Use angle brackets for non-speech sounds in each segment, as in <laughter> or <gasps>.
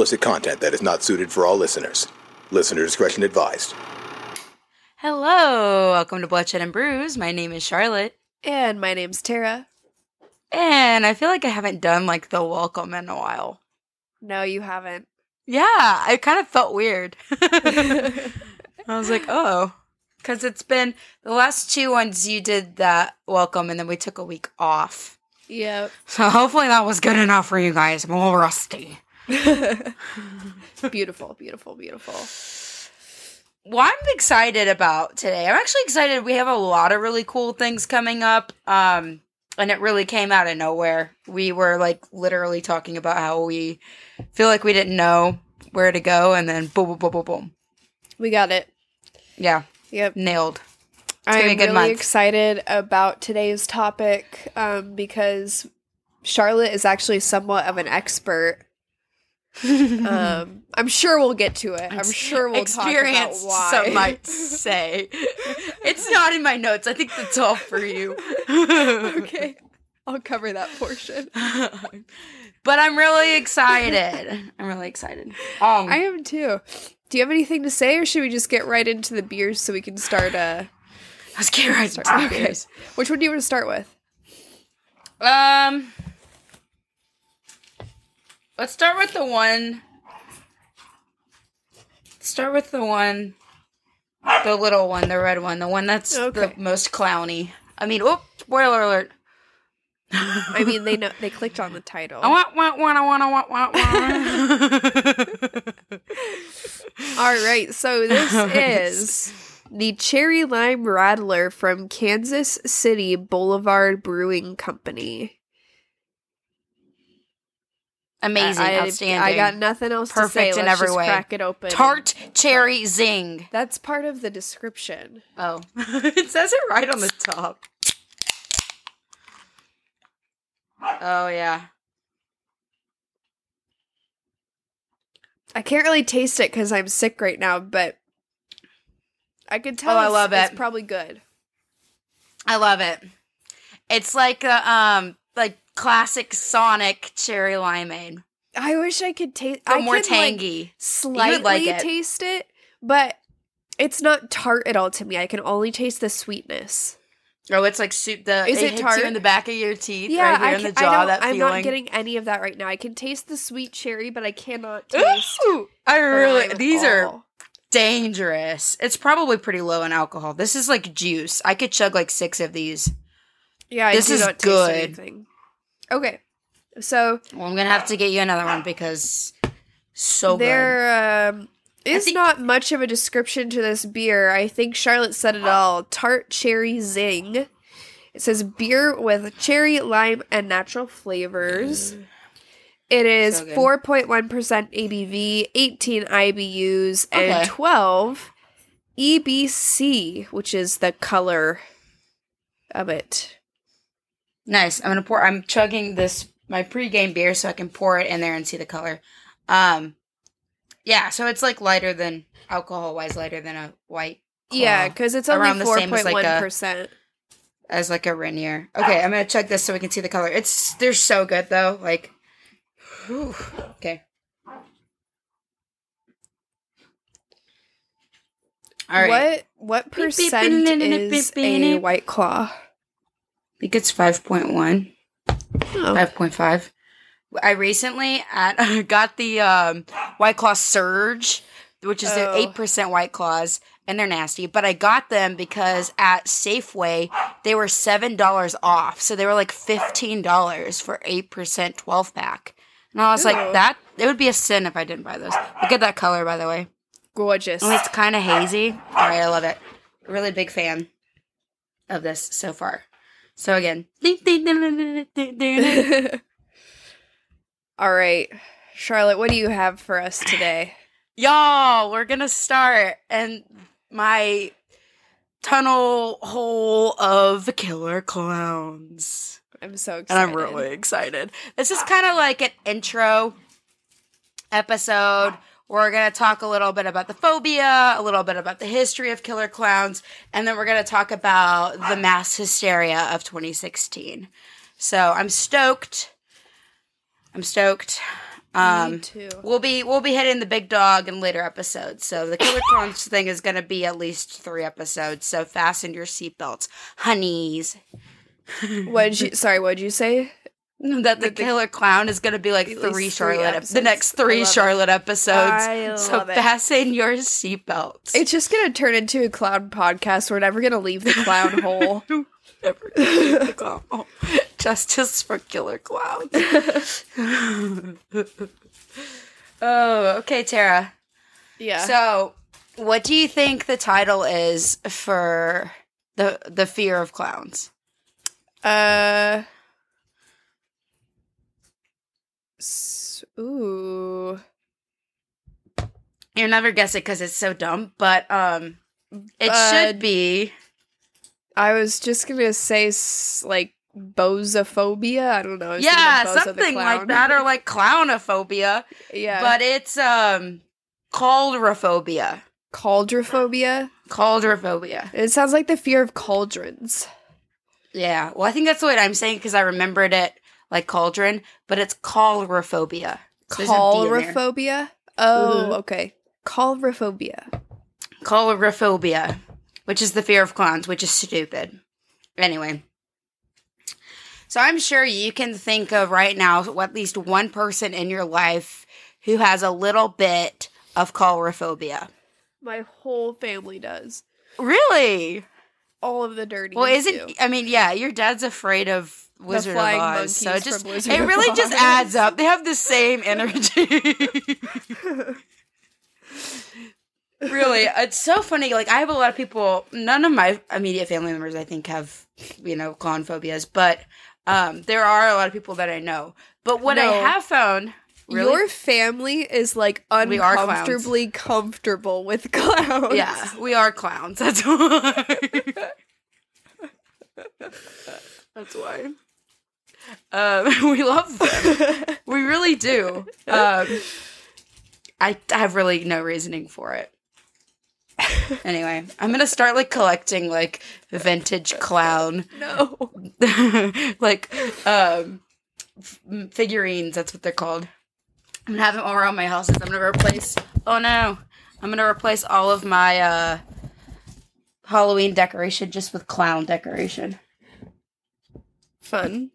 podcast contains explicit content that is not suited for all listeners. Listener discretion advised. Hello, welcome to Bloodshed and Brews. My name is Charlotte, And my name's Tara. and I feel like I haven't done like the welcome in a while. No, you haven't. Yeah, I kind of felt weird. <laughs> <laughs> I was like, oh, because it's been the last two ones you did that welcome, and then we took a week off. Yep. So hopefully that was good enough for you guys. I'm a little rusty. <laughs> beautiful, beautiful, beautiful. Well, I'm excited about today, I'm actually excited. We have a lot of really cool things coming up. Um, and it really came out of nowhere. We were like literally talking about how we feel like we didn't know where to go, and then boom, boom, boom, boom, boom. We got it. Yeah, Yep. nailed. gonna be a I'm really month. excited about today's topic um, because Charlotte is actually somewhat of an expert. Um, I'm sure we'll get to it. I'm sure we'll talk about why. some might say. it's not in my notes. I think that's all for you. <laughs> okay, I'll cover that portion. <laughs> but I'm really excited. I'm really excited. Um, I am too. Do you have anything to say, or should we just get right into the beers so we can start? Uh, let's get right into Okay. okay. which one do you want to start with? Um, let's start with the one. Start with the one, the little one, the red one, the one that's Okay. the most clowny. I mean, oh, spoiler alert. I mean, they know they clicked on the title. <laughs> I want, want, want, I want, I want, want, want. <laughs> All right, so this <laughs> is the Cherry Lime Radler from Kansas City Boulevard Brewing Company. Amazing, I, outstanding. I got nothing else to Perfect say. in every just way. Crack it open. Tart cherry zing. That's part of the description. Oh, <laughs> it says it right on the top. Oh yeah. I can't really taste it because I'm sick right now, but I could tell. Oh, I it's- love It's it. probably good. I love it. It's like a um like classic Sonic cherry limeade, I wish I could taste. I more could, like, tangy. slightly like it. taste it, but it's not tart at all to me. I can only taste the sweetness. oh, it's like soup. The Is it hits tart? you in the back of your teeth, Yeah, right here I, in the can, jaw. I don't. I'm not getting any of that right now. I can taste the sweet cherry, but I cannot taste. Ooh, I really. These are dangerous. It's probably pretty low in alcohol. This is like juice. I could chug like six of these. Yeah, I this do is not taste good. Okay, so Well, I'm gonna have to get you another one because so good. there um, is think- not much of a description to this beer. I think Charlotte said it all. Tart cherry zing. It says beer with cherry, lime, and natural flavors. It is So good. 4.1% ABV, 18 IBUs, Okay. and 12 EBC, which is the color of it. Nice. I'm gonna pour. I'm chugging this my pregame beer so I can pour it in there and see the color. Um, yeah. So it's like lighter than alcohol wise, lighter than a white. Yeah, because it's only Around the same as, like, a- 4.1%. as like a Rainier. Okay, I'm gonna chug this so we can see the color. It's they're so good though. Like, whew. okay. All right. What what percent is a white claw? I think it's five point one. Oh. Five point five. I recently at <laughs> got the um, White Claw Surge, which is their Oh. eight percent White Claws, and they're nasty. But I got them because at Safeway they were seven dollars off, so they were like fifteen dollars for eight percent twelve pack. And I was Ooh. like, that it would be a sin if I didn't buy those. Look at that color, by the way. Gorgeous. Oh, it's kind of hazy. All right, I love it. Really big fan of this so far. So again, All right. Charlotte, what do you have for us today? <sighs> y'all, we're gonna start and my tunnel hole of killer clowns. I'm so And excited. I'm really excited. This is kind of like an intro episode. We're going to talk a little bit about the phobia, a little bit about the history of killer clowns, and then we're going to talk about the mass hysteria of 2016. So I'm stoked. I'm stoked. Um, Me too. We'll be we'll be hitting the big dog in later episodes. So the Killer Clowns thing is going to be at least three episodes. So fasten your seatbelts, honeys. What did you? Sorry, what did you say? <laughs> That the, The- Killer Clown is going to be like three Charlotte, ep- the episodes. next three love it. Charlotte episodes. I so it. fasten your seatbelts. It's just gonna turn into a clown podcast. We're never gonna leave the clown <laughs> hole. Never the clown. Oh, <laughs> justice for Killer Clowns. oh, okay, Tara. Yeah. So, what do you think the title is for the the fear of clowns? uh. S- Ooh. You'll never guess it because it's so dumb, but um, it should be. I was just gonna say s- like bozophobia. I don't know. I Yeah, of Bozo the something like that, or <laughs> like clownophobia. yeah, But it's um, coulrophobia. coulrophobia. Coulrophobia. It sounds like the fear of cauldrons. Yeah, well, I think that's what I'm saying because I remembered it like cauldron, but it's coulrophobia. So there's no D in there. Coulrophobia. Oh, Mhm. okay. Coulrophobia. Coulrophobia, which is the fear of clowns, which is stupid. Anyway. So I'm sure you can think of right now at least one person in your life who has a little bit of coulrophobia. My whole family does. Really? All of the dirty. Well, isn't I mean, yeah, your dad's afraid of Wizard of Oz, so it just it really just adds up. They have the same energy. <laughs> really, it's so funny. Like I have a lot of people. None of my immediate family members, I think, have you know clown phobias, but um, there are a lot of people that I know. But what I have found, really, Your family is like We are clowns. uncomfortably comfortable with <laughs> clowns. yeah, we are clowns. That's why. <laughs> That's why. Um, <laughs> we love them. We really do. <laughs> Um, I, I have really no reasoning for it. Anyway, I'm gonna start like collecting like vintage clown, no. <laughs> like um, f- figurines. That's what they're called. I'm gonna have them all around my houses. I'm gonna replace. Oh no! I'm gonna replace all of my uh, Halloween decoration just with clown decoration. Fun.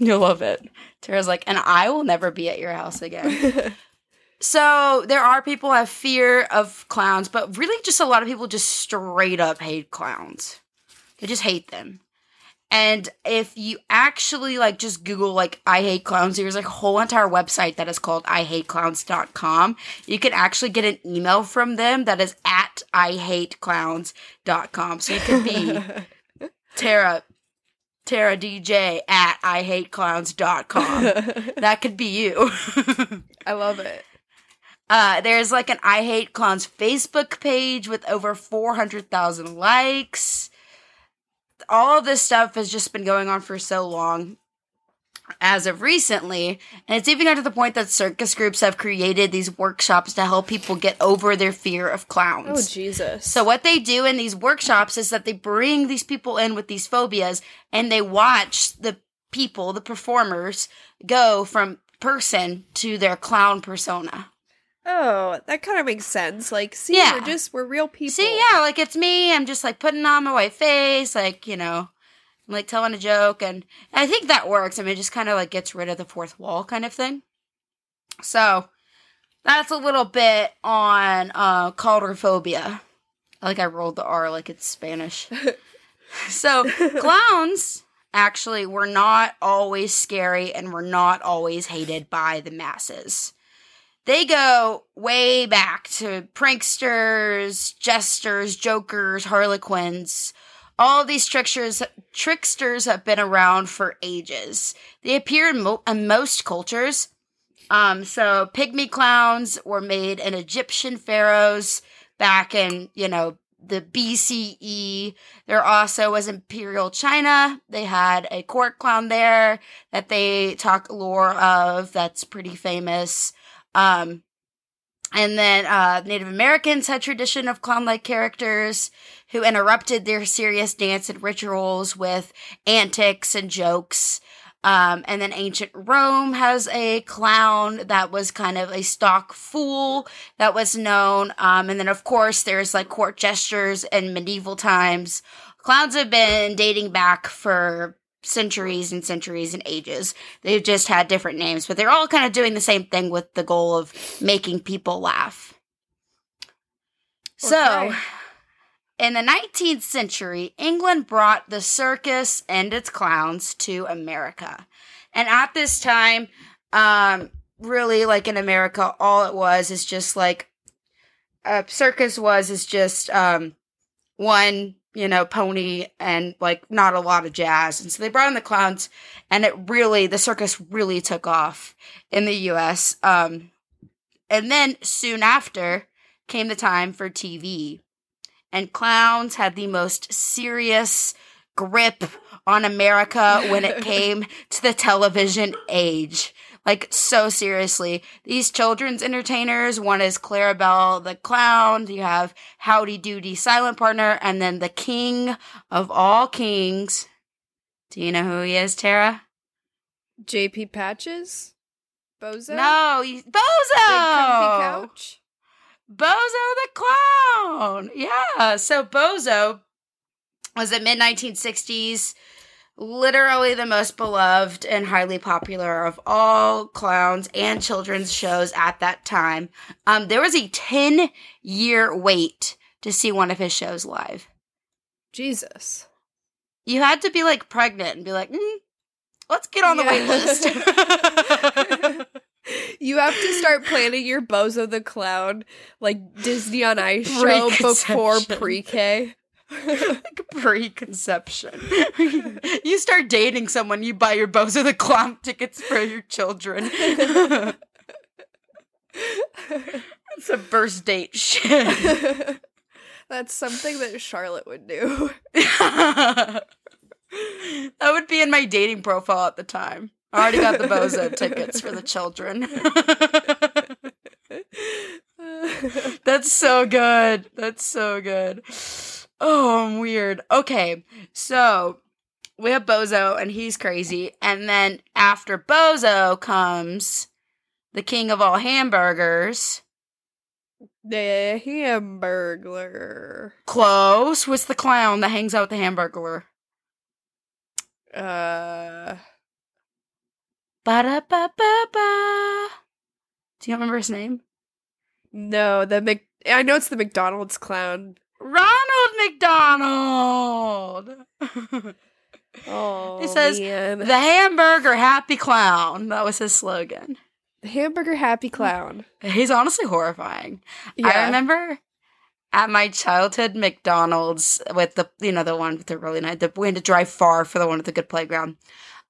<laughs> You'll love it. Tara's like, and I will never be at your house again. <laughs> so there are people who have fear of clowns, but really just a lot of people just straight up hate clowns. They just hate them. And if you actually like just Google like I hate clowns, there's like a whole entire website that is called I hate IHateClowns.com. You can actually get an email from them that is at I hate IHateClowns.com. So you can be <laughs> Tara Tara DJ at IHateClowns.com. <laughs> that could be you. <laughs> I love it. Uh, there's like an I Hate Clowns Facebook page with over 400,000 likes. All of this stuff has just been going on for so long as of recently. And it's even got to the point that circus groups have created these workshops to help people get over their fear of clowns. Oh Jesus. So what they do in these workshops is that they bring these people in with these phobias and they watch the people, the performers, go from person to their clown persona. Oh, that kind of makes sense. Like, see, Yeah. we're just we're real people. See, yeah, like it's me. I'm just like putting on my white face, like, you know, like telling a joke and I think that works. I mean, it just kind of like gets rid of the fourth wall kind of thing. So, that's a little bit on uh coulrophobia. Like I rolled the R like it's Spanish. <laughs> so, clowns actually were not always scary and were not always hated by the masses. They go way back to pranksters, jesters, jokers, harlequins. All these tricksters, tricksters have been around for ages. They appear in, mo- in most cultures. Um, so pygmy clowns were made in Egyptian pharaohs back in, you know, the BCE. There also was Imperial China. They had a court clown there that they talk lore of. That's pretty famous. Um, and then uh, Native Americans had tradition of clown-like characters who interrupted their serious dance and rituals with antics and jokes. Um, and then ancient Rome has a clown that was kind of a stock fool that was known. Um, and then of course there's like court jesters in medieval times. Clowns have been dating back for centuries and centuries and ages. They've just had different names, but they're all kind of doing the same thing with the goal of making people laugh. So, Okay. In the 19th century, England brought the circus and its clowns to America. And at this time, um, really, like in America, all it was is just like a circus was is just um, one, you know, pony and like not a lot of jazz. And so they brought in the clowns, and it really, the circus really took off in the US. Um, and then soon after came the time for TV and clowns had the most serious grip on America when it <laughs> came to the television age. Like, so seriously. These children's entertainers, one is Clarabelle the Clown, you have Howdy Doody Silent Partner, and then the king of all kings. Do you know who he is, Tara? JP Patches? Bozo? No, he's Big comfy Bozo! couch? Bozo the Clown. Yeah. So Bozo was the mid 1960s, literally the most beloved and highly popular of all clowns and children's shows at that time. Um, there was a 10 year wait to see one of his shows live. Jesus. You had to be like pregnant and be like, mm, let's get on the wait list. <laughs> <laughs> <laughs> You have to start planning your Bozo the Clown like Disney on Ice <laughs> show before pre-K. like <laughs> preconception. you start dating someone, you buy your Bozo the Clown tickets for your children. <laughs> it's a first date shit. That's something that Charlotte would do. that would be in my dating profile at the time. I already got the Bozo <laughs> tickets for the children. <laughs> That's so good. That's so good. Oh, I'm weird. Okay, so we have Bozo, and he's crazy. And then after Bozo comes the king of all hamburgers. the Hamburglar. Close. What's the clown that hangs out with the hamburger? Uh, Ba da ba ba ba. Do you remember his name? no, the Mc. I know it's the McDonald's clown. Ronald McDonald. <laughs> Oh, He says, man. the hamburger happy clown. That was his slogan. The hamburger happy clown. He's honestly horrifying. I remember at my childhood McDonald's with the you know the one with the really nice the we had to drive far for the one with the good playground.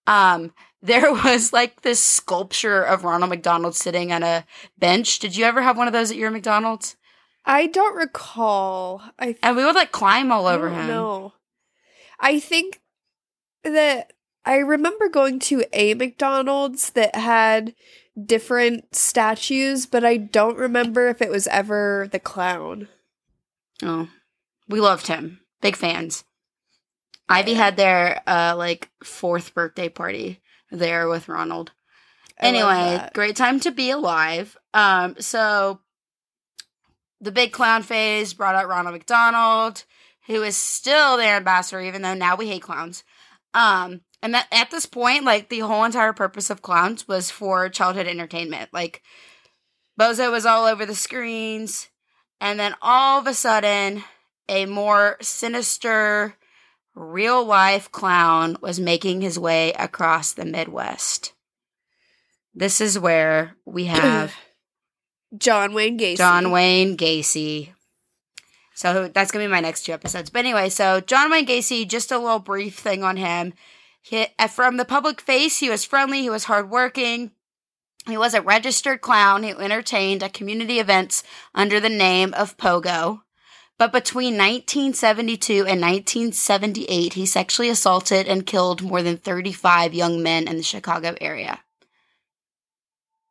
Um, there <laughs> was like this sculpture of Ronald McDonald sitting on a bench. Did you ever have one of those at your McDonald's? I don't recall. I And we would like climb all over don't him. No, I think that I remember going to a McDonald's that had different statues, but I don't remember if it was ever the clown. Oh, we loved him. Big fans. Ivy had their uh like fourth birthday party there with Ronald. I anyway, great time to be alive. Um, so the big clown phase brought out Ronald McDonald, who is still their ambassador, even though now we hate clowns. Um, and that at this point, like the whole entire purpose of clowns was for childhood entertainment. Like Bozo was all over the screens, and then all of a sudden, a more sinister, real life clown was making his way across the Midwest. This is where we <clears throat> have John Wayne Gacy. John Wayne Gacy. So that's gonna be my next two episodes. But anyway, so John Wayne Gacy, just a little brief thing on him. He, uh, from the public face, he was friendly. He was hardworking. He was a registered clown who entertained at community events under the name of Pogo. But between 1972 and 1978, he sexually assaulted and killed more than 35 young men in the Chicago area.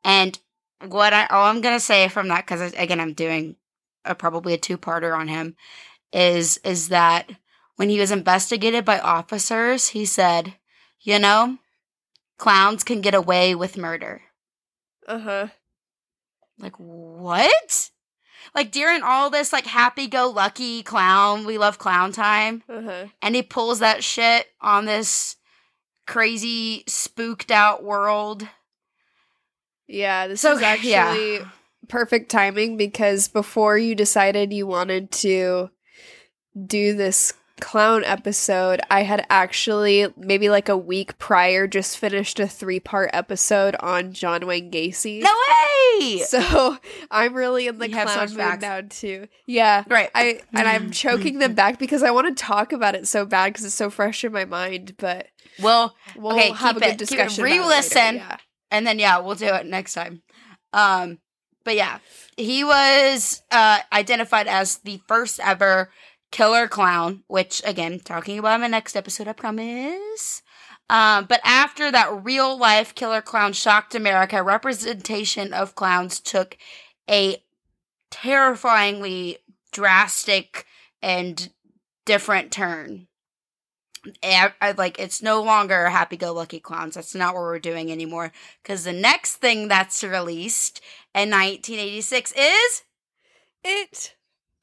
And what I all I'm gonna say from that, because again I'm doing a, probably a two parter on him, is is that when he was investigated by officers, he said, "You know, clowns can get away with murder. Uh huh. Like what? Like during all this like happy go lucky clown, we love clown time, Uh huh. and he pulls that shit on this crazy spooked out world. Yeah, this So, is actually yeah. perfect timing because before you decided you wanted to do this clown episode, I had actually maybe like a week prior just finished a three part episode on John Wayne Gacy. No way! So I'm really in the You clown mood facts. now too. Yeah. Right. I and I'm <laughs> choking them back because I want to talk about it so bad because it's so fresh in my mind. But Well, we'll Okay, have keep a it- good keep it. discussion. about it later, Re-listen. Yeah. and then yeah, we'll do it next time. Um, but yeah, he was uh identified as the first ever killer clown, which again, talking about in my next episode, I promise. Um, but after that real life killer clown shocked America, representation of clowns took a terrifyingly drastic and different turn. And I, like it's no longer happy-go-lucky clowns. That's not what we're doing anymore. Because the next thing that's released in 1986 is It.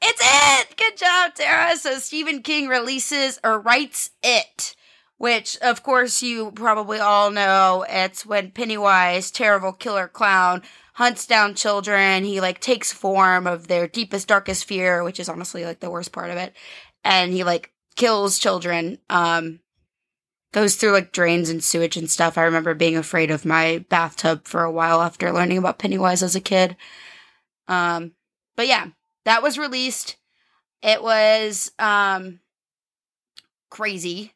It's it. Good job, Tara. So Stephen King releases or writes it, which of course you probably all know. It's when Pennywise, terrible killer clown, hunts down children. He like takes form of their deepest, darkest fear, which is honestly like the worst part of it, and he like kills children. Um, goes through like drains and sewage and stuff. I remember being afraid of my bathtub for a while after learning about Pennywise as a kid. Um, but yeah, that was released. It was um crazy.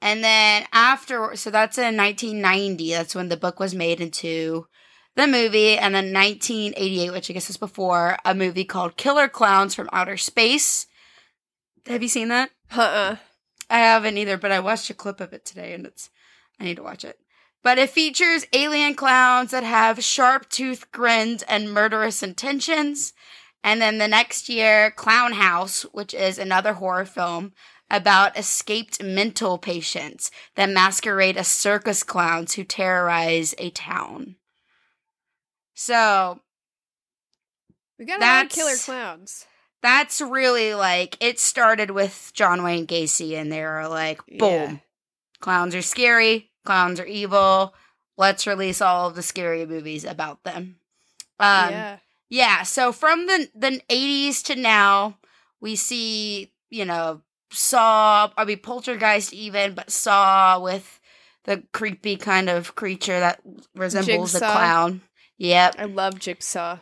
And then after so that's in 1990. That's when the book was made into the movie and then 1988, which I guess is before, a movie called Killer Clowns from Outer Space. Have you seen that? Uh-uh. I haven't either, but I watched a clip of it today and it's I need to watch it. But it features alien clowns that have sharp tooth grins and murderous intentions. And then the next year, Clown House, which is another horror film about escaped mental patients that masquerade as circus clowns who terrorize a town. So We got a lot of killer clowns. that's really like it started with John Wayne Gacy, and they were like, boom, Yeah. clowns are scary, clowns are evil. Let's release all of the scary movies about them. Um, yeah. Yeah. So from the the eighties to now, we see you know Saw, I mean Poltergeist, even, but Saw with the creepy kind of creature that resembles a clown. Yep. I love Jigsaw.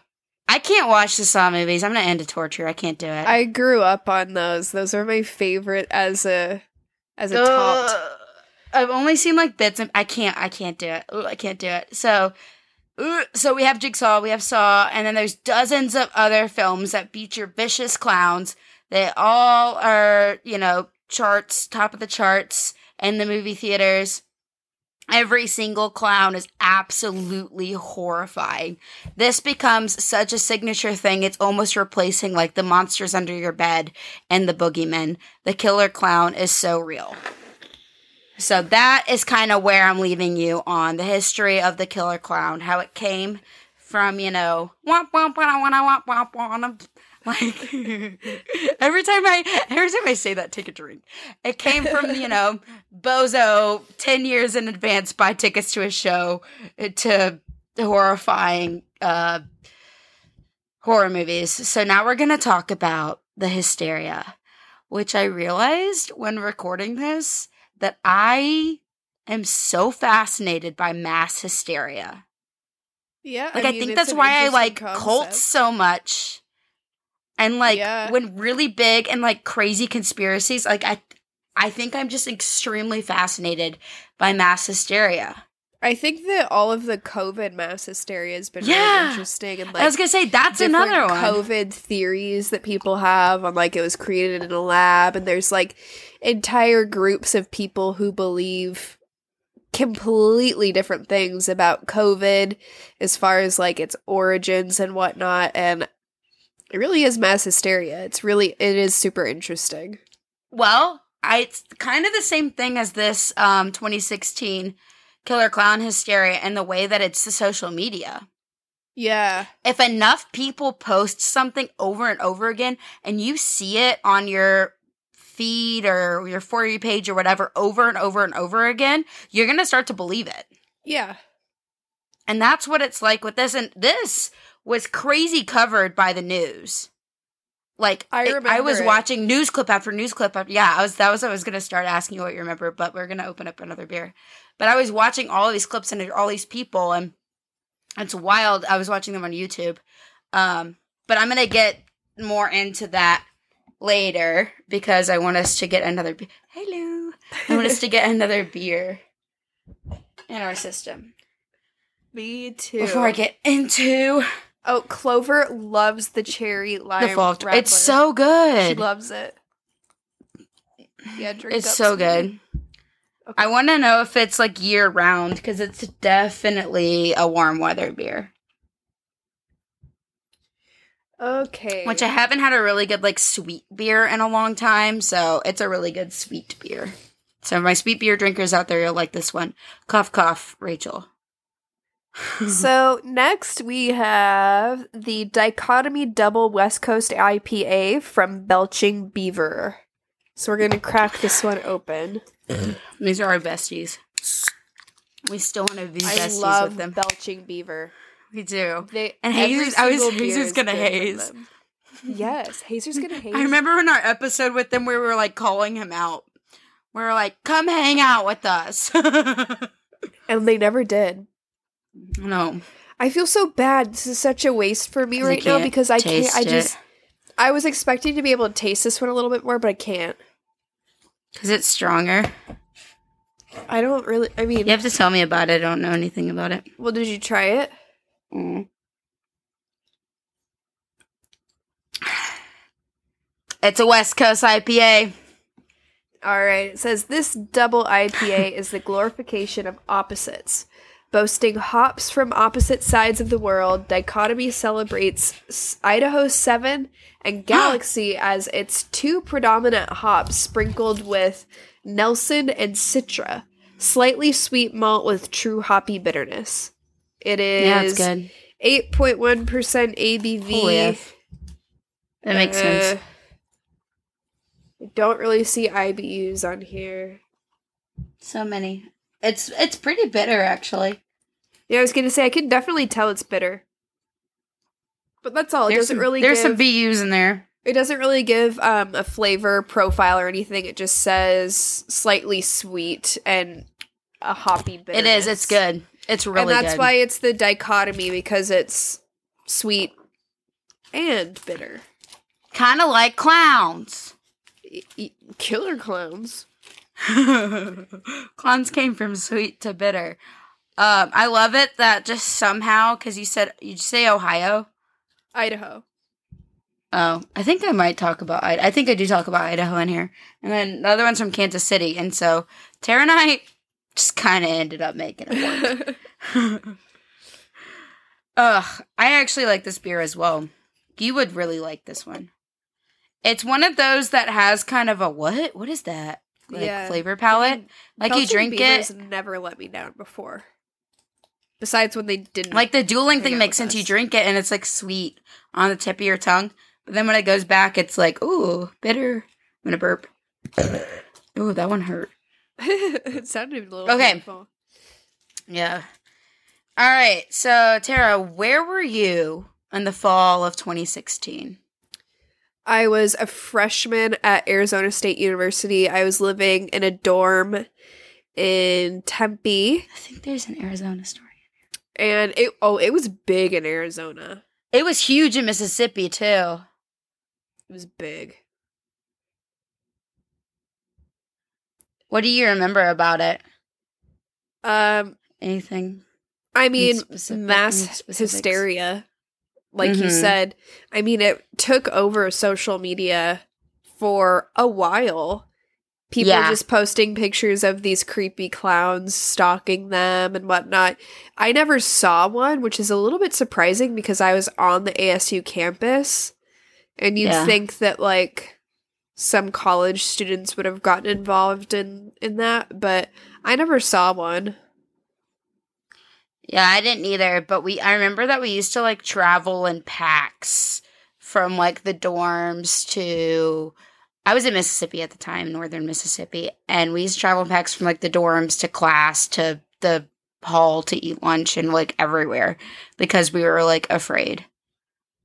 I can't watch the Saw movies. I'm gonna end a torture. I can't do it. I grew up on those. Those are my favorite as a as a top. I've only seen like bits I can't I can't do it. Ugh, I can't do it. So so we have Jigsaw, we have Saw, and then there's dozens of other films that feature vicious clowns. They all are, you know, charts, top of the charts in the movie theaters. Every single clown is absolutely horrifying. This becomes such a signature thing, it's almost replacing like the monsters under your bed and the boogeyman. The killer clown is so real. So that is kind of where I'm leaving you on the history of the killer clown, how it came from, you know, womp womp womp womp womp womp. Like <laughs> every time I every time I say that, take a drink. It came from, you know, <laughs> Bozo ten years in advance buy tickets to a show to horrifying uh horror movies. So now we're gonna talk about the hysteria, which I realized when recording this that I am so fascinated by mass hysteria. Yeah. Like I, mean, think that's why I like concept. cults so much. And like Yeah. when really big and like crazy conspiracies, like I I think I'm just extremely fascinated by mass hysteria. I think that all of the COVID mass hysteria has been Yeah. really interesting and like I was gonna say that's another one. COVID theories that people have on like it was created in a lab and there's like entire groups of people who believe completely different things about COVID as far as like its origins and whatnot and it really is mass hysteria. It's really it is super interesting. Well, I, it's kind of the same thing as this um 2016 killer clown hysteria and the way that it's the social media. Yeah. If enough people post something over and over again and you see it on your feed or your for you page or whatever over and over and over again, you're going to start to believe it. Yeah. And that's what it's like with this. And this was crazy covered by the news. Like I it- I was it. watching news clip after news clip. After, yeah, I was. That was. I was gonna start asking you what you remember, but we're gonna open up another beer. But I was watching all of these clips and all these people, and it's wild. I was watching them on YouTube. Um, but I'm gonna get more into that later because I want us to get another. Be- Hello, I want us to get another beer in our system <laughs> Me too. before I get into oh, Clover loves the cherry lime. the fall. It's so good. She loves it. Yeah, drink It's so good. Okay. I want to know if it's like year round because it's definitely a warm weather beer, Okay. which I haven't had a really good like sweet beer in a long time. So it's a really good sweet beer. So my sweet beer drinkers out there, you'll like this one. Cough, cough, Rachel. <laughs> So next we have the Dichotomy Double West Coast IPA from Belching Beaver. So we're gonna crack this one open. These are our besties. We still want to be I besties love with them. Belching Beaver. <laughs> We do. They And every Jesus- I was- single beer Jesus is gonna haze. <laughs> Yes, Hazer's gonna haze. I remember in our episode with them, we were like calling him out. We were like, "Come hang out with us." <laughs> and they never did. no, I feel so bad. This is such a waste for me right now because I can't. taste I it. just. I was expecting to be able to taste this one a little bit more, but I can't. because it's stronger. I don't really. I mean, You have to tell me about it. I don't know anything about it. well, did you try it? Mm. It's a West Coast IPA. All right. It says this double IPA <laughs> is the glorification of opposites. Boasting hops from opposite sides of the world, Dichotomy celebrates Idaho 7 and <gasps> Galaxy as its two predominant hops sprinkled with Nelson and Citra. Slightly sweet malt with true hoppy bitterness. It is Yeah, it's good. 8.1% ABV. Holy F. That makes Uh, sense. I don't really see IBUs on here. So many. It's it's pretty bitter actually. Yeah, I was gonna say I can definitely tell it's bitter, but that's all. It There's doesn't some, really. there's give, some BUs in there. It doesn't really give um, a flavor profile or anything. It just says slightly sweet and a hoppy bitterness. It is. It's good. It's really and that's good. why it's the dichotomy because it's sweet and bitter. kind of like clowns. E- e- killer clowns. <laughs> clowns came from sweet to bitter. Um, I love it that just somehow because you said you say Ohio. Idaho. Oh, I think I might talk about. I, I think I do talk about Idaho in here, and then the other one's from Kansas City, and so Tara and I just kind of ended up making it work. <laughs> Ugh, I actually like this beer as well. You would really like this one. It's one of those that has kind of a what? What is that? Like Yeah. flavor palette. Mm-hmm. Like you drink Beavers it, Never let me down before. Besides when they didn't. like the dueling thing makes sense. You drink it and it's like sweet on the tip of your tongue, but then when it goes back, it's like ooh bitter. I'm gonna burp. Ooh, that one hurt. <laughs> it sounded a little Okay. painful. Yeah. All right. So Tara, where were you in the fall of 2016? I was a freshman at Arizona State University. I was living in a dorm in Tempe, I think there's an Arizona story. and it oh, it was big in Arizona. It was huge in Mississippi too. It was big. What do you remember about it? Um, Anything? I mean, specific- mass hysteria, like you Mhm. said. I mean, it took over social media for a while. People Yeah. just posting pictures of these creepy clowns stalking them and whatnot. I never saw one, which is a little bit surprising because I was on the ASU campus, and you'd Yeah. think that like some college students would have gotten involved in in that, but I never saw one. Yeah, I didn't either, but we I remember that we used to like travel in packs from like the dorms to I was in Mississippi at the time, northern Mississippi, and we used to travel in packs from like the dorms to class to the hall to eat lunch and like everywhere because we were like afraid.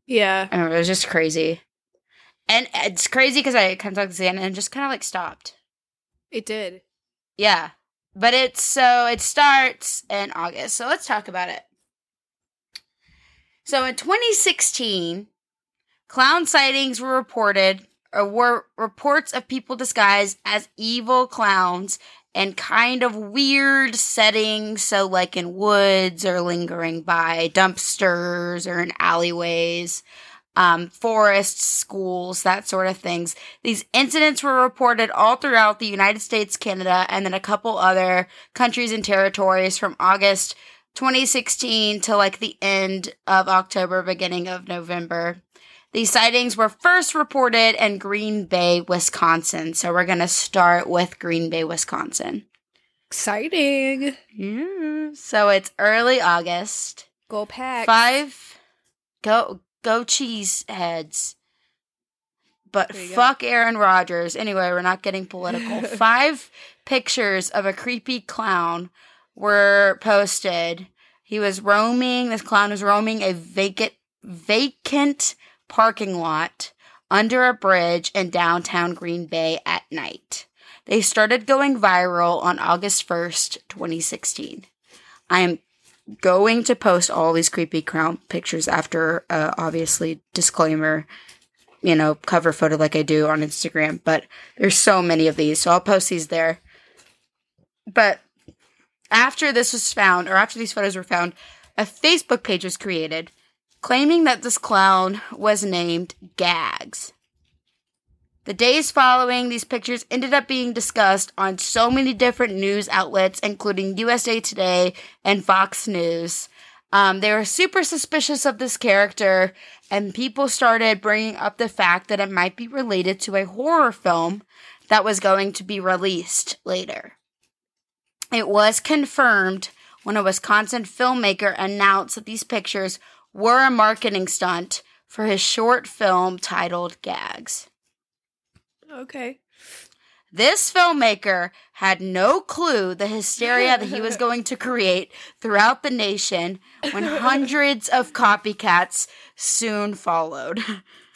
Yeah. I remember it was just crazy. And it's crazy because I kind of talked to Xana and just kind of like stopped. It did. Yeah. But it's so it starts in August. So let's talk about it. So in 2016, clown sightings were reported or were reports of people disguised as evil clowns in kind of weird settings. So like in woods or lingering by dumpsters or in alleyways um, forests, schools, that sort of things. These incidents were reported all throughout the United States, Canada, and then a couple other countries and territories from August 2016 to like the end of October, beginning of November. These sightings were first reported in Green Bay, Wisconsin. So we're going to start with Green Bay, Wisconsin. Exciting. Yeah. So it's early August. Go pack. Five go go cheese heads. But you go. fuck Aaron Rodgers. Anyway, we're not getting political. <laughs> Five pictures of a creepy clown were posted. He was roaming, this clown was roaming a vacant vacant parking lot under a bridge in downtown Green Bay at night. They started going viral on August 1st, 2016. I am going to post all these creepy clown pictures after uh, obviously disclaimer you know cover photo like i do on instagram but there's so many of these so i'll post these there. But after this was found or after these photos were found a facebook page was created claiming that this clown was named gags the days following these pictures ended up being discussed on so many different news outlets, including USA Today and Fox News. Um, they were super suspicious of this character, and people started bringing up the fact that it might be related to a horror film that was going to be released later. It was confirmed when a Wisconsin filmmaker announced that these pictures were a marketing stunt for his short film titled Gags. Okay. This filmmaker had no clue the hysteria that he was <laughs> going to create throughout the nation when hundreds of copycats soon followed.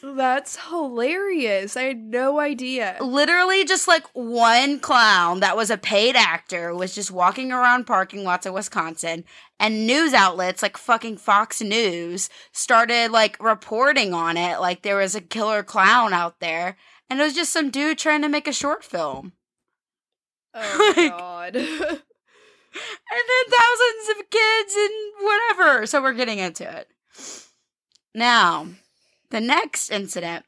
That's hilarious. I had no idea. Literally, just like one clown that was a paid actor was just walking around parking lots of Wisconsin, and news outlets like fucking Fox News started like reporting on it like there was a killer clown out there, and it was just some dude trying to make a short film. Oh <laughs> Like- god. <laughs> and then thousands of kids and whatever. So we're getting into it. Now, the next incident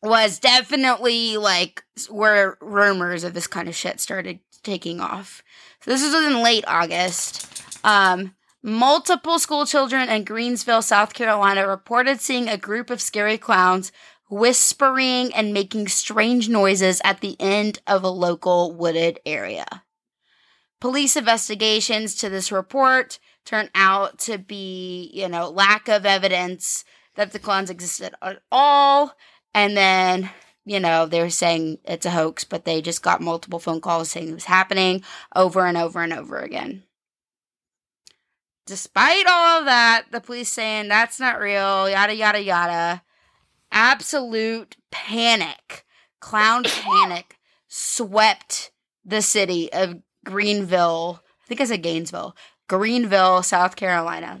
was definitely like where rumors of this kind of shit started taking off. So this was in late August. Um, multiple school children in Greensville, South Carolina reported seeing a group of scary clowns whispering and making strange noises at the end of a local wooded area. Police investigations to this report turn out to be, you know, lack of evidence that the clowns existed at all. And then, you know, they were saying it's a hoax, but they just got multiple phone calls saying it was happening over and over and over again. Despite all of that, the police saying that's not real, yada, yada, yada. Absolute panic, clown <coughs> panic swept the city of Greenville. I think I said Gainesville. Greenville, South Carolina.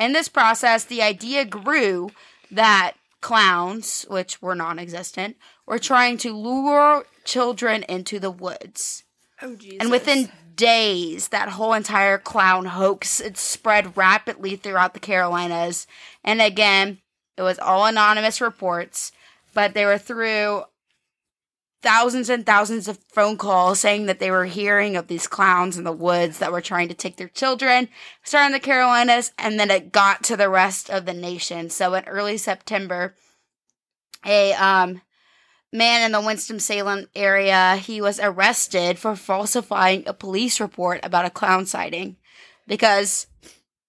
In this process, the idea grew that clowns, which were non existent, were trying to lure children into the woods. Oh Jesus. And within days, that whole entire clown hoax it spread rapidly throughout the Carolinas. And again, it was all anonymous reports, but they were through thousands and thousands of phone calls saying that they were hearing of these clowns in the woods that were trying to take their children, starting the Carolinas, and then it got to the rest of the nation. So in early September, a um man in the Winston-Salem area, he was arrested for falsifying a police report about a clown sighting. because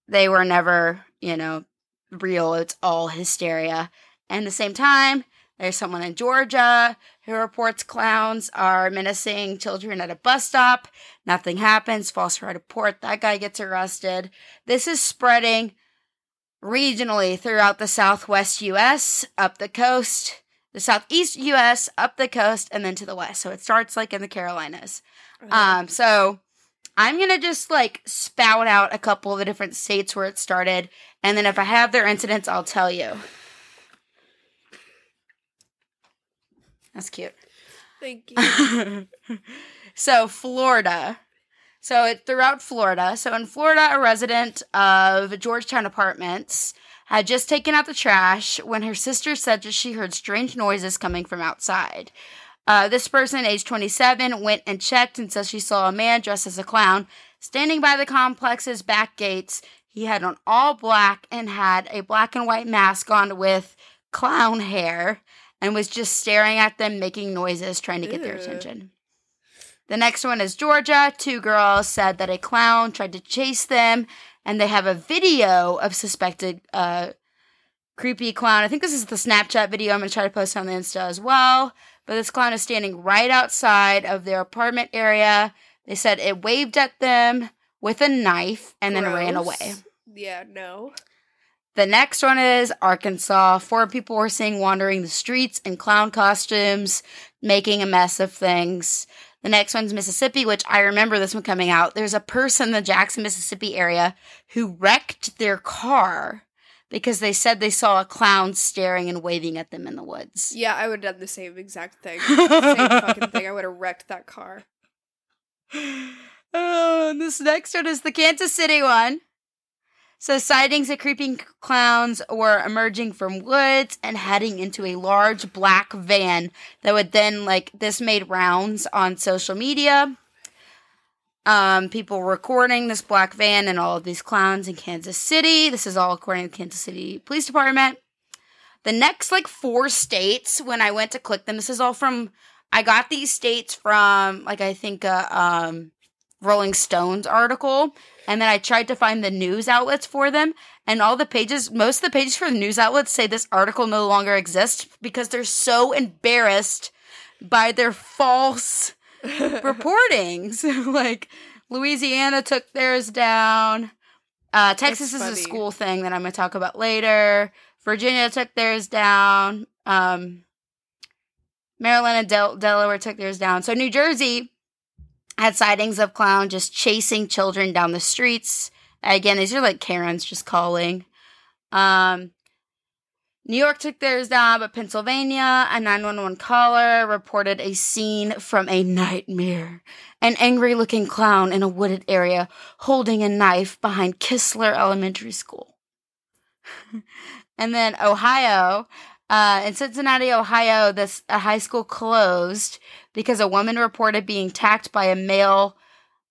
they were never, you know, real. It's all hysteria. And at the same time, there's someone in Georgia who reports clowns are menacing children at a bus stop. Nothing happens. False report. That guy gets arrested. This is spreading regionally throughout the southwest US, up the coast, the southeast US, up the coast, and then to the west. So it starts like in the Carolinas. Um, so I'm gonna just like spout out a couple of the different states where it started, and then if I have their incidents, I'll tell you. That's cute. Thank you. <laughs> so Florida. So it throughout Florida. So in Florida, a resident of Georgetown Apartments had just taken out the trash when her sister said that she heard strange noises coming from outside. Uh, this person, age 27, went and checked and says she saw a man dressed as a clown standing by the complex's back gates. He had on all black and had a black and white mask on with clown hair and was just staring at them, making noises, trying to get their attention. The next one is Georgia. Two girls said that a clown tried to chase them, and they have a video of suspected uh, creepy clown. I think this is the Snapchat video. I'm going to try to post it on the Insta as well. But this clown is standing right outside of their apartment area. They said it waved at them with a knife and then ran away. Yeah, no. The next one is Arkansas. Four people were seen wandering the streets in clown costumes, making a mess of things. The next one's Mississippi, which I remember this one coming out. There's a person in the Jackson, Mississippi area who wrecked their car because they said they saw a clown staring and waving at them in the woods. Yeah, I would have done the same exact thing. same fucking thing. I would have wrecked that car. Oh, and this next one is the Kansas City one. So sightings of creeping clowns were emerging from woods and heading into a large black van that would then like this made rounds on social media. Um, people recording this black van and all of these clowns in Kansas City. This is all according to the Kansas City Police Department. The next like four states, when I went to click them, this is all from I got these states from like I think a um Rolling Stones article, and then I tried to find the news outlets for them, and all the pages, most of the pages for the news outlets say this article no longer exists because they're so embarrassed by their false reportings. <laughs> like Louisiana took theirs down. Uh, Texas is funny. a school thing that I'm going to talk about later. Virginia took theirs down. Um, Maryland and Del- Delaware took theirs down. So New Jersey had sightings of clown just chasing children down the streets. Again, these are like Karens just calling. Um, New York took theirs down, but Pennsylvania, a 911 caller reported a scene from a nightmare. An angry looking clown in a wooded area holding a knife behind Kistler Elementary School. <laughs> and then Ohio, uh, in Cincinnati, Ohio, this a high school closed because a woman reported being attacked by a male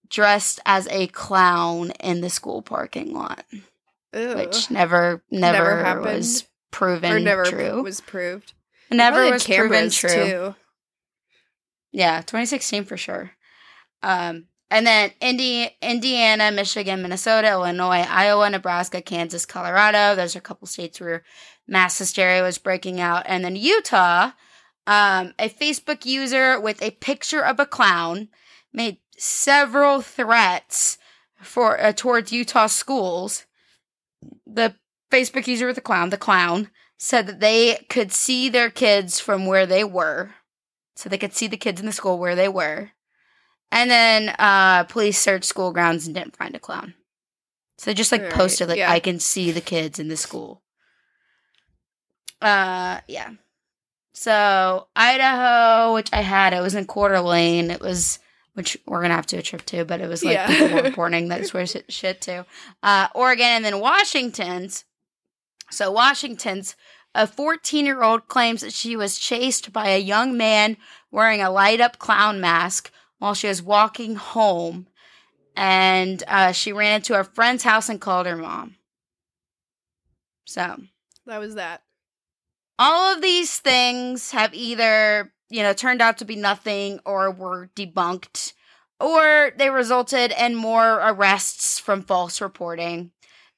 dressed as a clown in the school parking lot, Ew. which never, never, Never happened. was proven or never true. was proved. never was proven true. Too. Yeah, 2016 for sure. Um, and then Indi- Indiana, Michigan, Minnesota, Illinois, Iowa, Nebraska, Kansas, Colorado. Those are a couple states where mass hysteria was breaking out. And then Utah, um, a Facebook user with a picture of a clown made several threats for uh, towards Utah schools. The Facebook user with the clown, the clown, said that they could see their kids from where they were so they could see the kids in the school where they were. And then uh, police searched school grounds and didn't find a clown. So they just like Alright, posted like yeah. I can see the kids in the school. Uh yeah. So Idaho, which I had, it was in Coeur d'Alene. It was which we're gonna have to do a trip to, but it was like Yeah. people were <laughs> reporting that shit, shit too. Uh, Oregon and then Washington's. So Washington's a 14 year old claims that she was chased by a young man wearing a light up clown mask while she was walking home. And uh, she ran into her friend's house and called her mom. So, That was that. all of these things have either, you know, turned out to be nothing or were debunked or they resulted in more arrests from false reporting.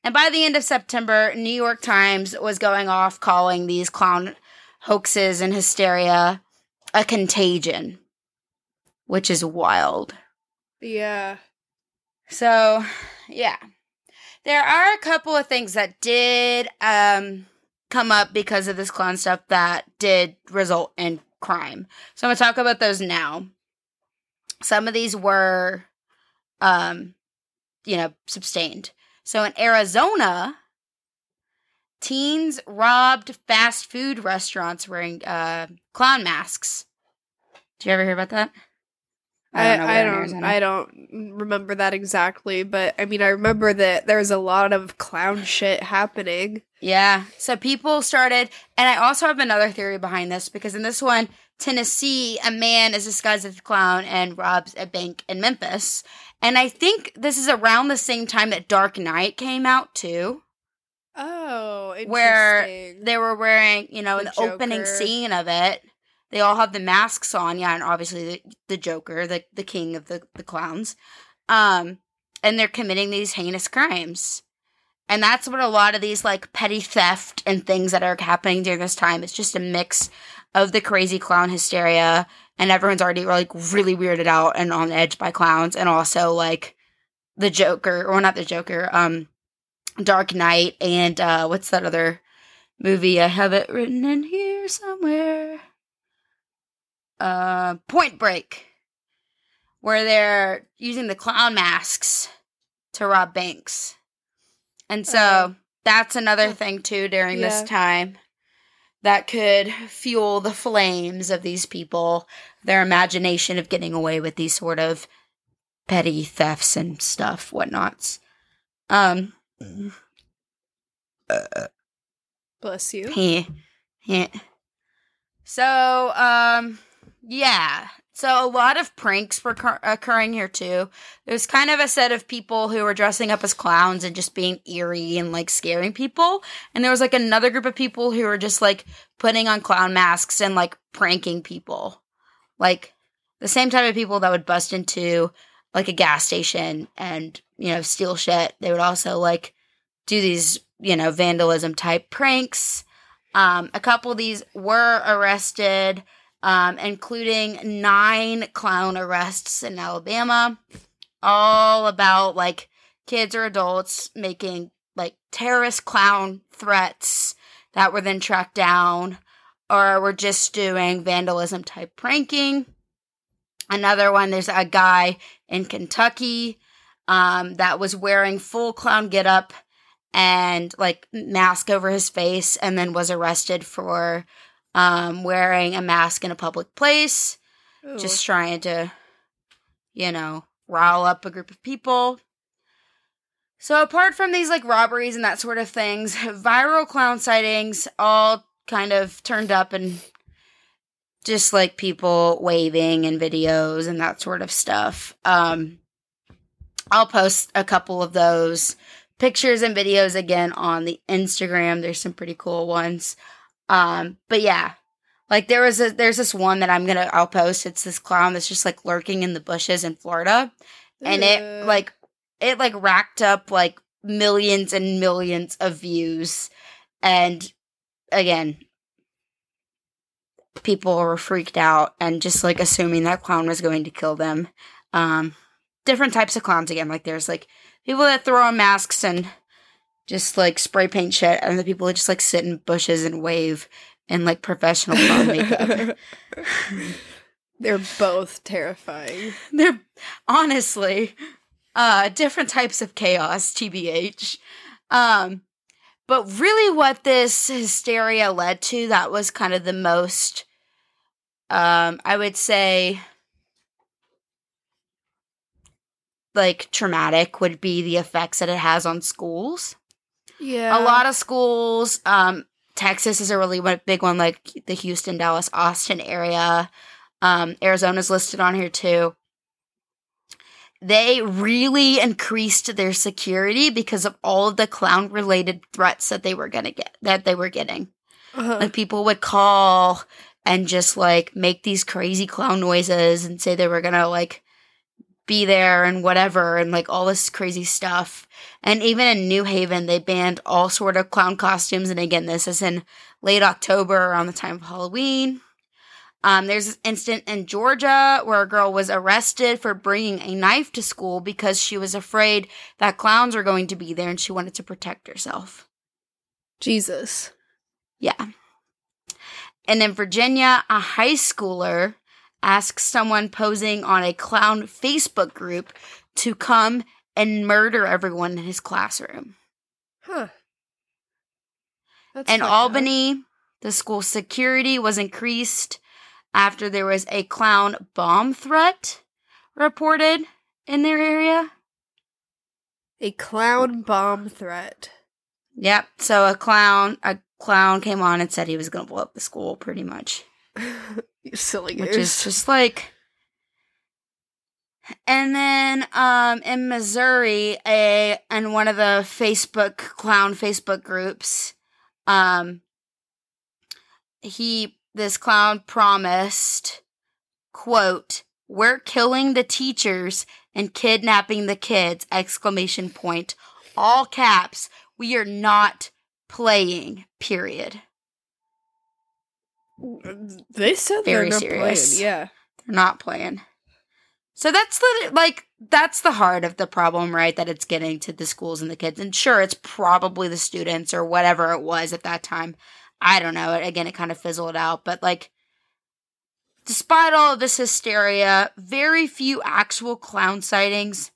And by the end of September, New York Times was going off calling these clown hoaxes and hysteria a contagion, which is wild. Yeah. So, yeah. There are a couple of things that did um, come up because of this clown stuff that did result in crime. So I'm going to talk about those now. Some of these were, um, you know, sustained. So in Arizona, teens robbed fast food restaurants wearing uh, clown masks. Did you ever hear about that? I, I where in don't I don't remember that exactly, but I mean I remember that there's a lot of clown shit happening. Yeah. So people started, and I also have another theory behind this because in this one, Tennessee, a man is disguised as a clown and robs a bank in Memphis. And I think this is around the same time that Dark Knight came out too, Oh, interesting. where they were wearing, you know, in The the opening scene of it, they all have the masks on. Yeah, and obviously the, the Joker, the the king of the the clowns, um, and they're committing these heinous crimes. And that's what a lot of these like petty theft and things that are happening during this time. It's just a mix of the crazy clown hysteria and everyone's already like really weirded out and on edge by clowns and also like the Joker or not the Joker, um Dark Knight and uh what's that other movie? I have it written in here somewhere. Uh Point Break. Where they're using the clown masks to rob banks. And so Oh. that's another thing too during Yeah. this time that could fuel the flames of these people, their imagination of getting away with these sort of petty thefts and stuff, whatnots. Um, Bless you. he, he. So, um, yeah. So a lot of pranks were cur- occurring here too. There was kind of a set of people who were dressing up as clowns and just being eerie and like scaring people, and there was like another group of people who were just like putting on clown masks and like pranking people, like the same type of people that would bust into like a gas station and you know steal shit. They would also like do these you know vandalism type pranks. Um, a couple of these were arrested um, including nine clown arrests in Alabama, all about like kids or adults making like terrorist clown threats that were then tracked down or were just doing vandalism type pranking. Another one, there's a guy in Kentucky um, that was wearing full clown getup and like mask over his face and then was arrested for um, wearing a mask in a public place, Ooh. just trying to, you know, rile up a group of people. So apart from these like robberies and that sort of things, <laughs> viral clown sightings all kind of turned up and just like people waving and videos and that sort of stuff. Um I'll post a couple of those pictures and videos again on the Instagram. There's some pretty cool ones. Um, but yeah, like there was a there's this one that I'm gonna I'll post. It's this clown that's just like lurking in the bushes in Florida, and it like it like racked up like millions and millions of views, and again, people were freaked out and just like assuming that clown was going to kill them. Um, different types of clowns again. Like there's like people that throw on masks and just like spray paint shit, and the people just like sit in bushes and wave in like professional <laughs> makeup. They're both terrifying. <laughs> They're honestly uh different types of chaos, TBH. Um but really what this hysteria led to that was kind of the most um I would say like traumatic would be the effects that it has on schools. Yeah. a lot of schools um texas is a really big one like the houston dallas austin area um arizona's listed on here too they really increased their security because of all of the clown related threats that they were gonna get that they were getting Uh-huh. like people would call and just like make these crazy clown noises and say they were gonna like be there and whatever and like all this crazy stuff. And even in New Haven, they banned all sort of clown costumes. And again, this is in late October around the time of Halloween. Um, there's this incident in Georgia where a girl was arrested for bringing a knife to school because she was afraid that clowns were going to be there and she wanted to protect herself. Jesus. Yeah. And in Virginia, a high schooler asked someone posing on a clown Facebook group to come and murder everyone in his classroom. Huh. That's in fucked up. Albany, the school security was increased after there was a clown bomb threat reported in their area. A clown bomb threat. Yep. So a clown, a clown came on and said he was going to blow up the school, pretty much. <laughs> you silly goose. which is just like and then um in missouri a and one of the facebook clown facebook groups um he this clown promised quote we're killing the teachers and kidnapping the kids exclamation point all caps we are not playing period they said Very they're not serious. playing. Yeah. They're not playing. So that's the like that's the heart of the problem, right? That it's getting to the schools and the kids. And sure, it's probably the students or whatever it was at that time. I don't know. Again, it kind of fizzled out, but like despite all of this hysteria, very few actual clown sightings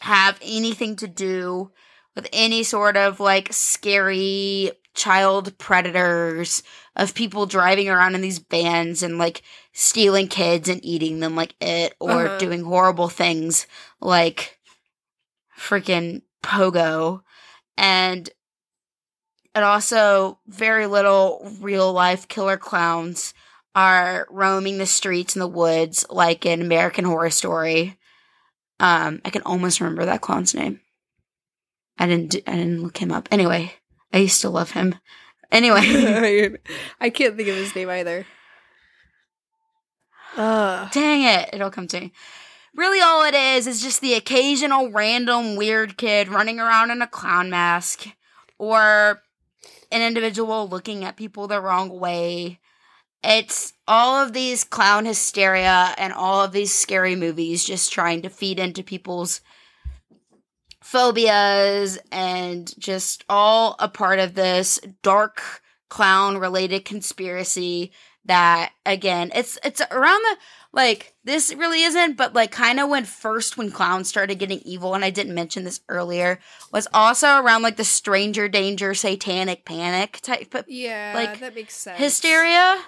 have anything to do with any sort of like scary child predators of people driving around in these vans and like stealing kids and eating them like it or Uh-huh. doing horrible things like freaking pogo and and also very little real life killer clowns are roaming the streets and the woods like in American Horror Story. Um, I can almost remember that clown's name. I didn't. do- I didn't look him up. Anyway, I used to love him. Anyway, <laughs> I can't think of his name either. Uh, dang it, it'll come to me. Really, all it is is just the occasional random weird kid running around in a clown mask, or an individual looking at people the wrong way. It's all of these clown hysteria and all of these scary movies just trying to feed into people's phobias and just all a part of this dark clown related conspiracy that again it's it's around the like this really isn't but like kind of when first when clowns started getting evil and i didn't mention this earlier was also around like the stranger danger satanic panic type of yeah, Like, that makes sense. hysteria.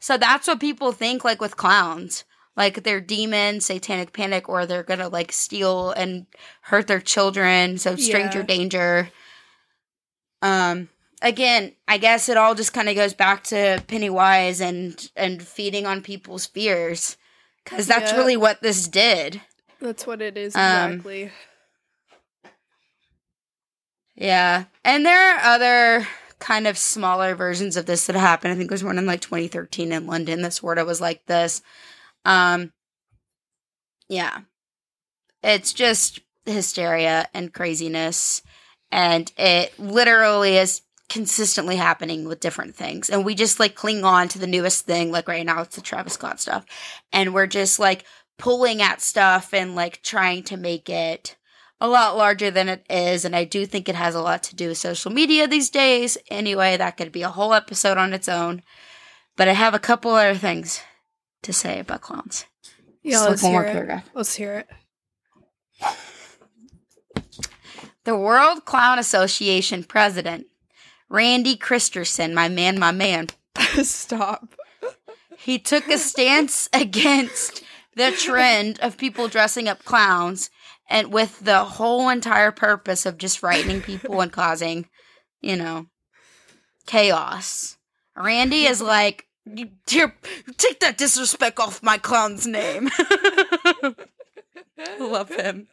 So that's what people think like with clowns. Like they're demons, satanic panic, or they're gonna like steal and hurt their children. So stranger Yeah. danger. Um again, I guess it all just kind of goes back to Pennywise and and feeding on people's fears. Cause that's Yeah. really what this did. That's what it is Um, exactly. Yeah. And there are other kind of smaller versions of this that happened. I think there was one in like 2013 in London that sort of was like this. Um yeah. It's just hysteria and craziness and it literally is consistently happening with different things and we just like cling on to the newest thing like right now it's the Travis Scott stuff and we're just like pulling at stuff and like trying to make it a lot larger than it is and I do think it has a lot to do with social media these days anyway that could be a whole episode on its own but I have a couple other things to say about clowns Yeah, Just, like, let's one more hear it. paragraph. Let's hear it. The World Clown Association president, Randy Christensen, my man, my man, <laughs> Stop. he took a stance <laughs> against the trend of people dressing up clowns and with the whole entire purpose of just frightening people and causing, you know, chaos. Randy is like, "You- here, take that disrespect off my clown's name. <laughs> Love him.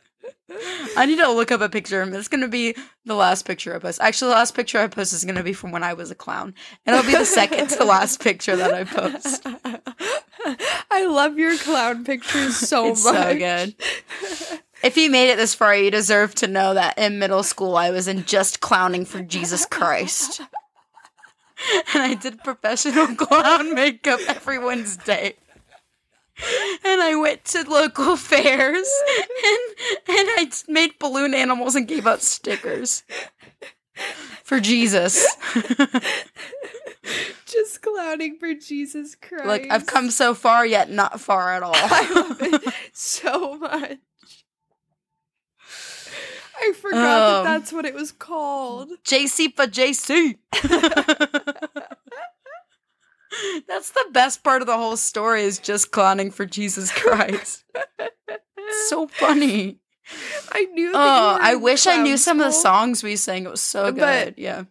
I need to look up a picture of him. It's gonna be the last picture I post. Actually, the last picture I post is gonna be from when I was a clown, and it'll be the second to last picture that I post. <laughs> I love your clown pictures so It's much. so good. If you made it this far, you deserve to know that in middle school I was in just clowning for Jesus Christ. And I did professional <laughs> clown makeup every Wednesday. And I went to local <laughs> fairs and and I made balloon animals and gave out stickers for Jesus. <laughs> Just clowning for Jesus Christ. Like I've come so far yet not far at all. I love it so much. I forgot Um, that that's what it was called. JC for JC. <laughs> That's the best part of the whole story is just clowning for Jesus Christ. So funny. I knew. That Oh, I wish I knew some of the songs we sang. It was so But- good. yeah.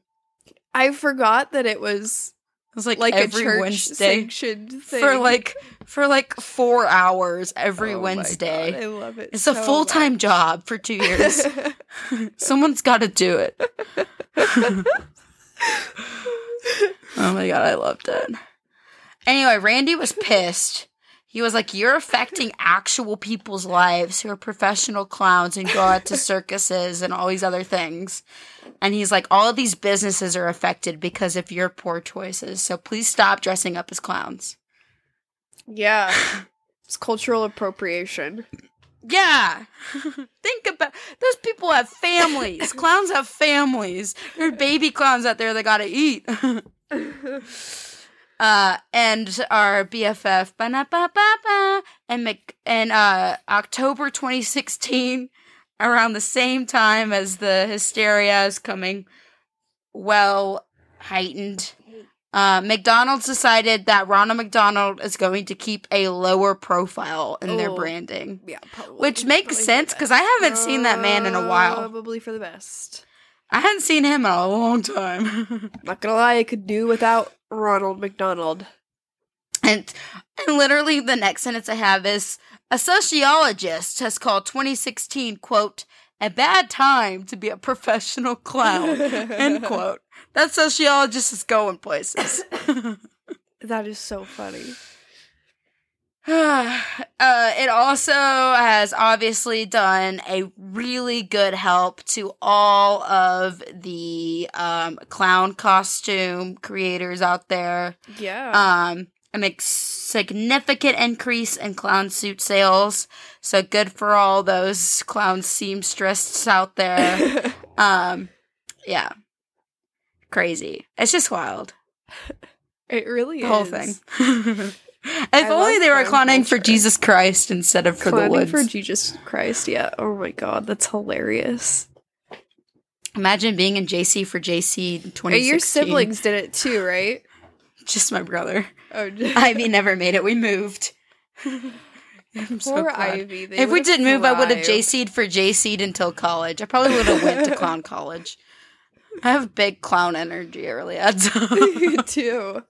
I forgot that it was was like, like, every a church Wednesday sanctioned thing for like for like 4 hours every Oh Wednesday. God, I love it. It's a full-time job for 2 years. <laughs> Someone's got to do it. <laughs> oh my god, I loved it. Anyway, Randy was pissed. He was like, You're affecting actual people's lives who are professional clowns and go out to circuses and all these other things. And he's like, All of these businesses are affected because of your poor choices. So please stop dressing up as clowns. yeah, it's cultural appropriation. Yeah. <laughs> Think about those people have families. clowns have families. There are baby clowns out there that gotta eat. <laughs> uh and our BFF and Mc, and uh October 2016 around the same time as the hysteria is coming well heightened uh, McDonald's decided that Ronald McDonald is going to keep a lower profile in their Oh. branding. Yeah, probably. Which makes sense because I haven't seen that man in a while. Probably for the best. I hadn't seen him in a long time. <laughs> Not gonna lie, I could do without Ronald McDonald. and and literally the next sentence I have is a sociologist has called 2016 quote a bad time to be a professional clown <laughs> end quote. That sociologist is going places. <laughs> That is so funny. <sighs> uh, it also has obviously done a really good help to all of the um, clown costume creators out there. Yeah. Um, makes significant increase in clown suit sales. So good for all those clown seamstresses out there. <laughs> um, yeah, crazy. It's just wild. it really The is. whole thing. <laughs> <laughs> if I only they were clown clowning for. Jesus Christ instead of for the Clowning woods. for Jesus Christ, yeah. Oh my god, that's hilarious. Imagine being in JC for JC 2016. Your siblings did it too, right? <laughs> Just my brother. Oh, <laughs> Ivy never made it. We moved. I'm so poor glad. Ivy. If we would've did move, I would have. JC'd for JC'd until college. I probably would have went to clown college. I have big clown energy. It really adds up. you too.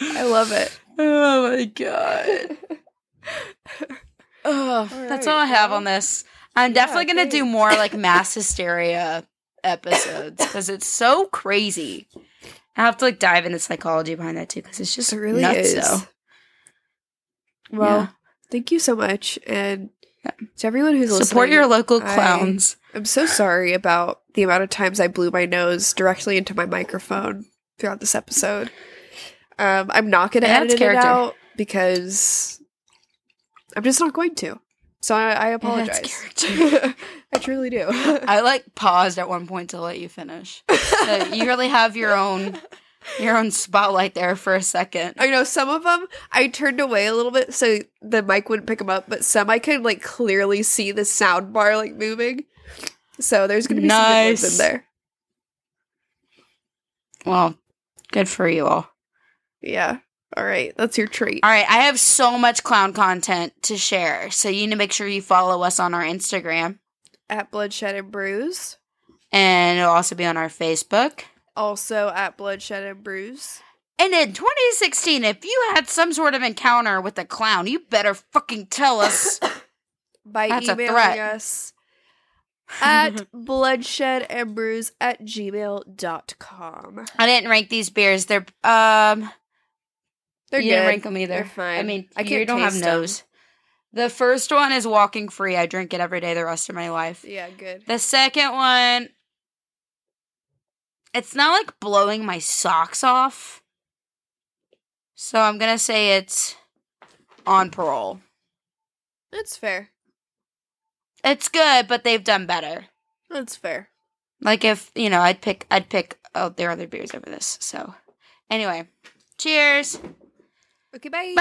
I love it. Oh my god. <laughs> Oh, that's all I have on this. I'm definitely gonna do more like <laughs> mass hysteria episodes because it's so crazy. I have to like dive into psychology behind that too because it's just It really nuts. is. Though. Well, Yeah. thank you so much, and Yeah. to everyone who's listening. Support your local I- clowns. I'm so sorry about the amount of times I blew my nose directly into my microphone throughout this episode. Um, I'm not going to Yeah, edit that's it character. out because I'm just not going to. So I, I apologize. character. <laughs> I truly do. <laughs> I like paused at one point to let you finish. So you really have your own your own spotlight there for a second. I know some of them I turned away a little bit so the mic wouldn't pick them up, but some I could like clearly see the sound bar like moving. So there's going to be some good ones in there. Well, good for you all. Yeah. All right. That's your treat. All right, I have so much clown content to share, so you need to make sure you follow us on our Instagram, At Bloodshed and Brews. and it'll also be on our Facebook. Also at Bloodshed and Brews. And in 2016, if you had some sort of encounter with a clown, you better fucking tell us. <coughs> By That's emailing us <laughs> at bloodshed and brews at gmail.com. I didn't rank these beers. They're um They're you good. didn't them either. They're fine. I mean, I you can't you don't have nose. The first one is walking free. I drink it every day the rest of my life. Yeah, good. The second one, it's not like blowing my socks off. So I'm gonna say it's on parole. That's fair. It's good, but they've done better. That's fair. Like if you know, I'd pick, I'd pick oh, their other beers over this. So anyway, cheers. Okay, bye.